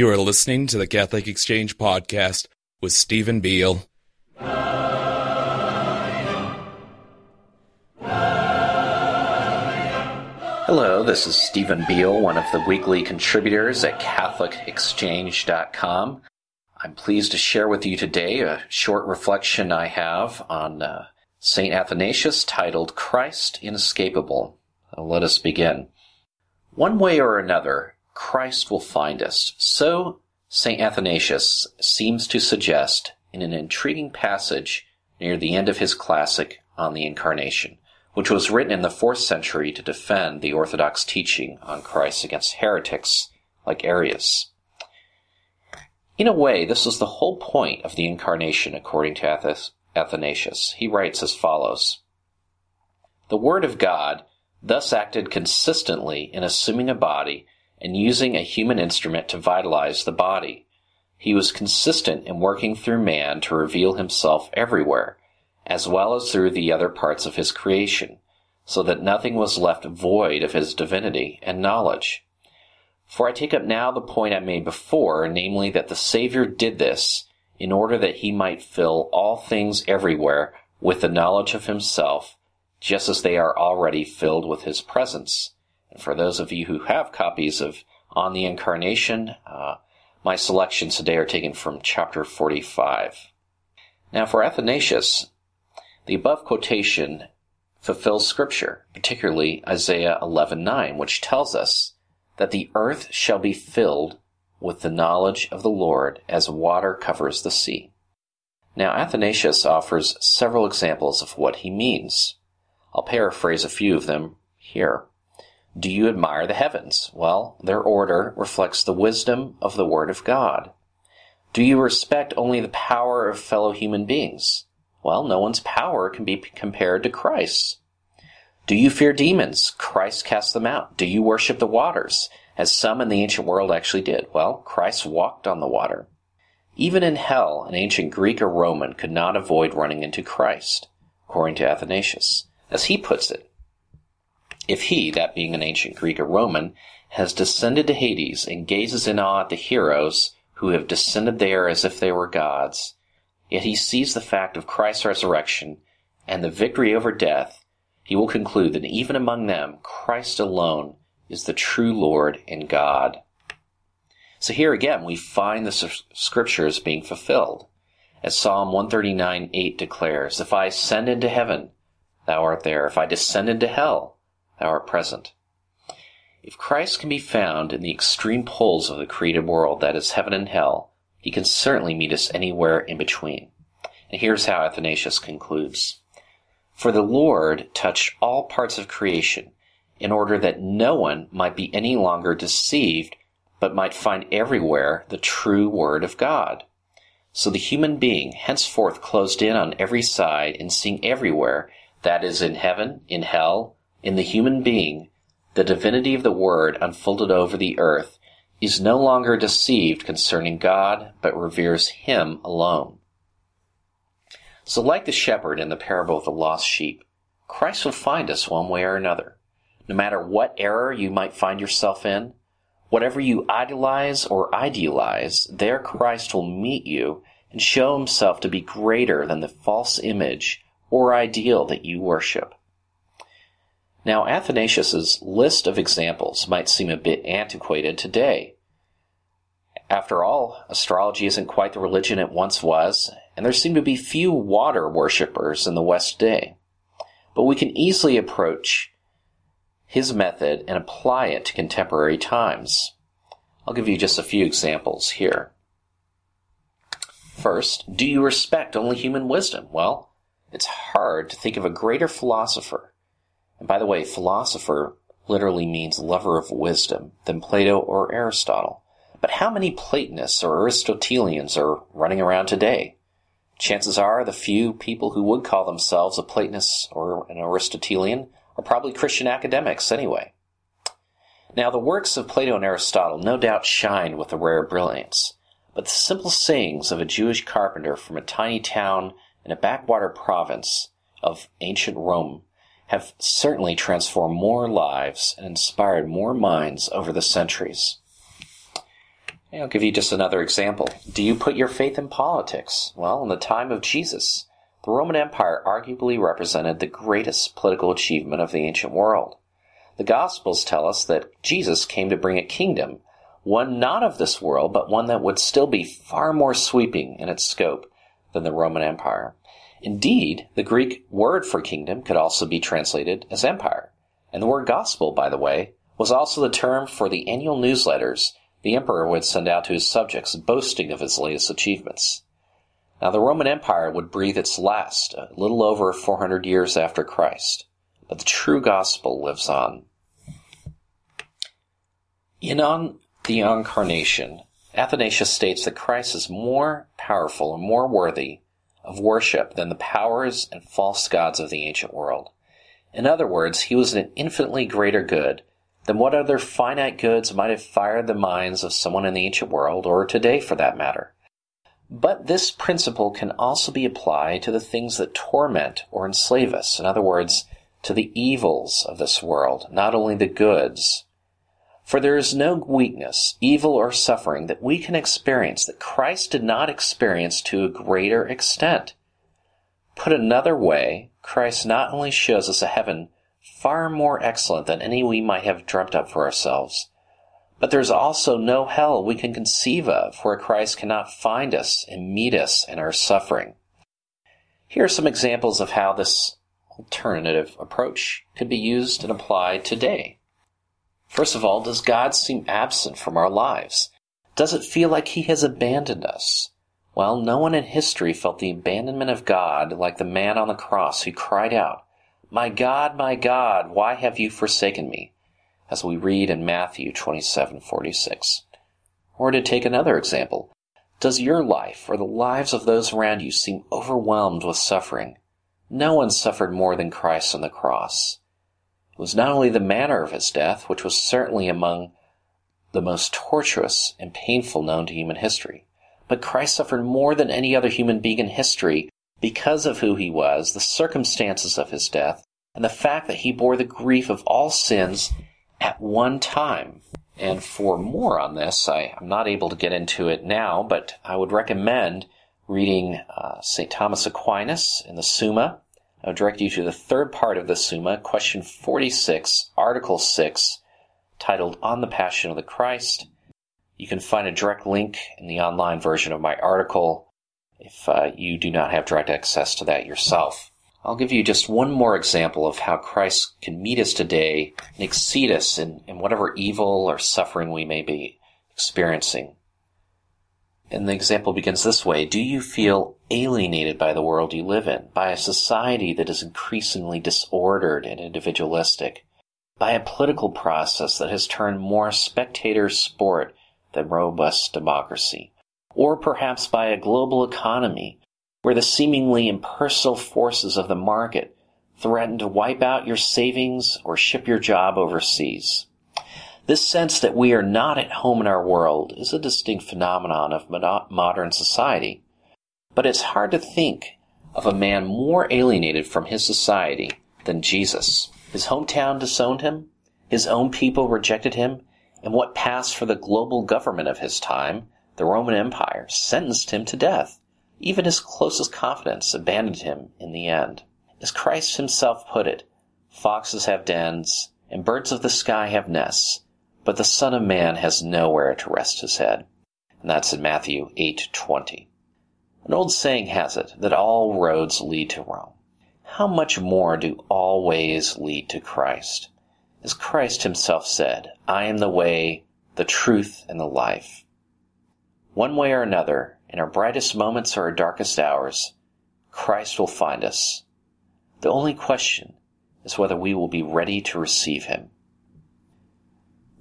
You are listening to the Catholic Exchange Podcast with Stephen Beale. Hello, this is Stephen Beale, one of the weekly contributors at CatholicExchange.com. I'm pleased to share with you today a short reflection I have on uh, St. Athanasius titled Christ Inescapable. let us begin. One way or another, Christ will find us. So St. Athanasius seems to suggest in an intriguing passage near the end of his classic on the Incarnation, which was written in the fourth century to defend the Orthodox teaching on Christ against heretics like Arius. In a way, this was the whole point of the Incarnation, according to Athanasius. He writes as follows The Word of God thus acted consistently in assuming a body and using a human instrument to vitalize the body. He was consistent in working through man to reveal himself everywhere, as well as through the other parts of his creation, so that nothing was left void of his divinity and knowledge. For I take up now the point I made before, namely that the Savior did this in order that he might fill all things everywhere with the knowledge of himself, just as they are already filled with his presence. And for those of you who have copies of On the Incarnation, uh, my selections today are taken from chapter 45. Now, for Athanasius, the above quotation fulfills scripture, particularly Isaiah 11:9, which tells us that the earth shall be filled with the knowledge of the Lord as water covers the sea. Now, Athanasius offers several examples of what he means. I'll paraphrase a few of them here. Do you admire the heavens? Well, their order reflects the wisdom of the Word of God. Do you respect only the power of fellow human beings? Well, no one's power can be compared to Christ's. Do you fear demons? Christ cast them out. Do you worship the waters, as some in the ancient world actually did? Well, Christ walked on the water. Even in hell, an ancient Greek or Roman could not avoid running into Christ, according to Athanasius. As he puts it, if he, that being an ancient Greek or Roman, has descended to Hades and gazes in awe at the heroes who have descended there as if they were gods, yet he sees the fact of Christ's resurrection and the victory over death, he will conclude that even among them, Christ alone is the true Lord and God. So here again, we find the scriptures being fulfilled. As Psalm 139 8 declares, If I ascend into heaven, thou art there. If I descend into hell, thou art present. If Christ can be found in the extreme poles of the created world, that is heaven and hell, he can certainly meet us anywhere in between. And here's how Athanasius concludes. For the Lord touched all parts of creation in order that no one might be any longer deceived, but might find everywhere the true Word of God. So the human being, henceforth closed in on every side and seeing everywhere, that is, in heaven, in hell, in the human being, the divinity of the Word unfolded over the earth, is no longer deceived concerning God, but reveres Him alone. So, like the shepherd in the parable of the lost sheep, Christ will find us one way or another. No matter what error you might find yourself in, whatever you idolize or idealize, there Christ will meet you and show himself to be greater than the false image or ideal that you worship. Now, Athanasius's list of examples might seem a bit antiquated today. After all, astrology isn't quite the religion it once was, and there seem to be few water worshippers in the West today. But we can easily approach his method and apply it to contemporary times. I'll give you just a few examples here. First, do you respect only human wisdom? Well, it's hard to think of a greater philosopher. And by the way, philosopher literally means lover of wisdom than Plato or Aristotle. But how many Platonists or Aristotelians are running around today? Chances are the few people who would call themselves a Platonist or an Aristotelian are probably Christian academics anyway. Now, the works of Plato and Aristotle no doubt shine with a rare brilliance, but the simple sayings of a Jewish carpenter from a tiny town in a backwater province of ancient Rome have certainly transformed more lives and inspired more minds over the centuries. I'll give you just another example. Do you put your faith in politics? Well, in the time of Jesus, the Roman Empire arguably represented the greatest political achievement of the ancient world. The Gospels tell us that Jesus came to bring a kingdom, one not of this world, but one that would still be far more sweeping in its scope than the Roman Empire. Indeed, the Greek word for kingdom could also be translated as empire. And the word gospel, by the way, was also the term for the annual newsletters the emperor would send out to his subjects boasting of his latest achievements. Now, the Roman Empire would breathe its last a little over 400 years after Christ, but the true gospel lives on. In On the Incarnation, Athanasius states that Christ is more powerful and more worthy of worship than the powers and false gods of the ancient world. In other words, he was an infinitely greater good than what other finite goods might have fired the minds of someone in the ancient world, or today for that matter. But this principle can also be applied to the things that torment or enslave us. In other words, to the evils of this world, not only the goods. For there is no weakness, evil, or suffering that we can experience that Christ did not experience to a greater extent. Put another way, Christ not only shows us a heaven far more excellent than any we might have dreamt up for ourselves, but there's also no hell we can conceive of where Christ cannot find us and meet us in our suffering. Here are some examples of how this alternative approach could be used and applied today. First of all, does God seem absent from our lives? Does it feel like He has abandoned us? Well, no one in history felt the abandonment of God like the man on the cross who cried out, My God, my God, why have you forsaken me? as we read in Matthew 27:46. Or to take another example, does your life or the lives of those around you seem overwhelmed with suffering? No one suffered more than Christ on the cross. Was not only the manner of his death, which was certainly among the most tortuous and painful known to human history, but Christ suffered more than any other human being in history because of who he was, the circumstances of his death, and the fact that he bore the grief of all sins at one time. And for more on this, I, am not able to get into it now, but I would recommend reading uh, St. Thomas Aquinas in the Summa. I would direct you to the third part of the Summa, question 46, article 6, titled On the Passion of the Christ. You can find a direct link in the online version of my article if uh, you do not have direct access to that yourself. I'll give you just one more example of how Christ can meet us today and exceed us in, in whatever evil or suffering we may be experiencing. And the example begins this way. Do you feel alienated by the world you live in, by a society that is increasingly disordered and individualistic, by a political process that has turned more spectator sport than robust democracy, or perhaps by a global economy where the seemingly impersonal forces of the market threaten to wipe out your savings or ship your job overseas. This sense that we are not at home in our world is a distinct phenomenon of modern society. But it's hard to think of a man more alienated from his society than Jesus. His hometown disowned him, his own people rejected him, and what passed for the global government of his time, the Roman Empire, sentenced him to death. Even his closest confidants abandoned him in the end. As Christ himself put it, foxes have dens, and birds of the sky have nests, but the Son of Man has nowhere to rest his head. And that's in Matthew 8:20. An old saying has it that all roads lead to Rome. How much more do all ways lead to Christ? As Christ himself said, I am the way, the truth, and the life. One way or another, in our brightest moments or our darkest hours, Christ will find us. The only question is whether we will be ready to receive Him.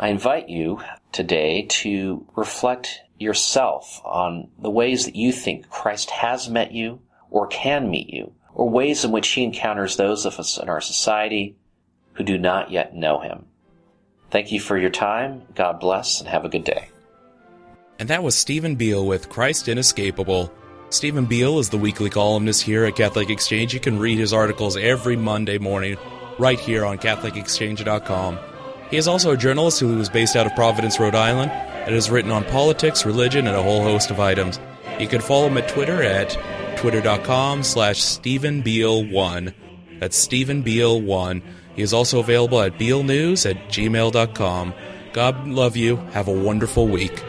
I invite you today to reflect yourself on the ways that you think Christ has met you or can meet you, or ways in which He encounters those of us in our society who do not yet know Him. Thank you for your time. God bless and have a good day. And that was Stephen Beale with Christ Inescapable. Stephen Beale is the weekly columnist here at Catholic Exchange. You can read his articles every Monday morning right here on CatholicExchange.com. He is also a journalist who is based out of Providence, Rhode Island, and has written on politics, religion, and a whole host of items. You can follow him at Twitter at twitter.com slash Stephen Beal1. That's Stephen Beal1. He is also available at bealnews at gmail.com. God love you. Have a wonderful week.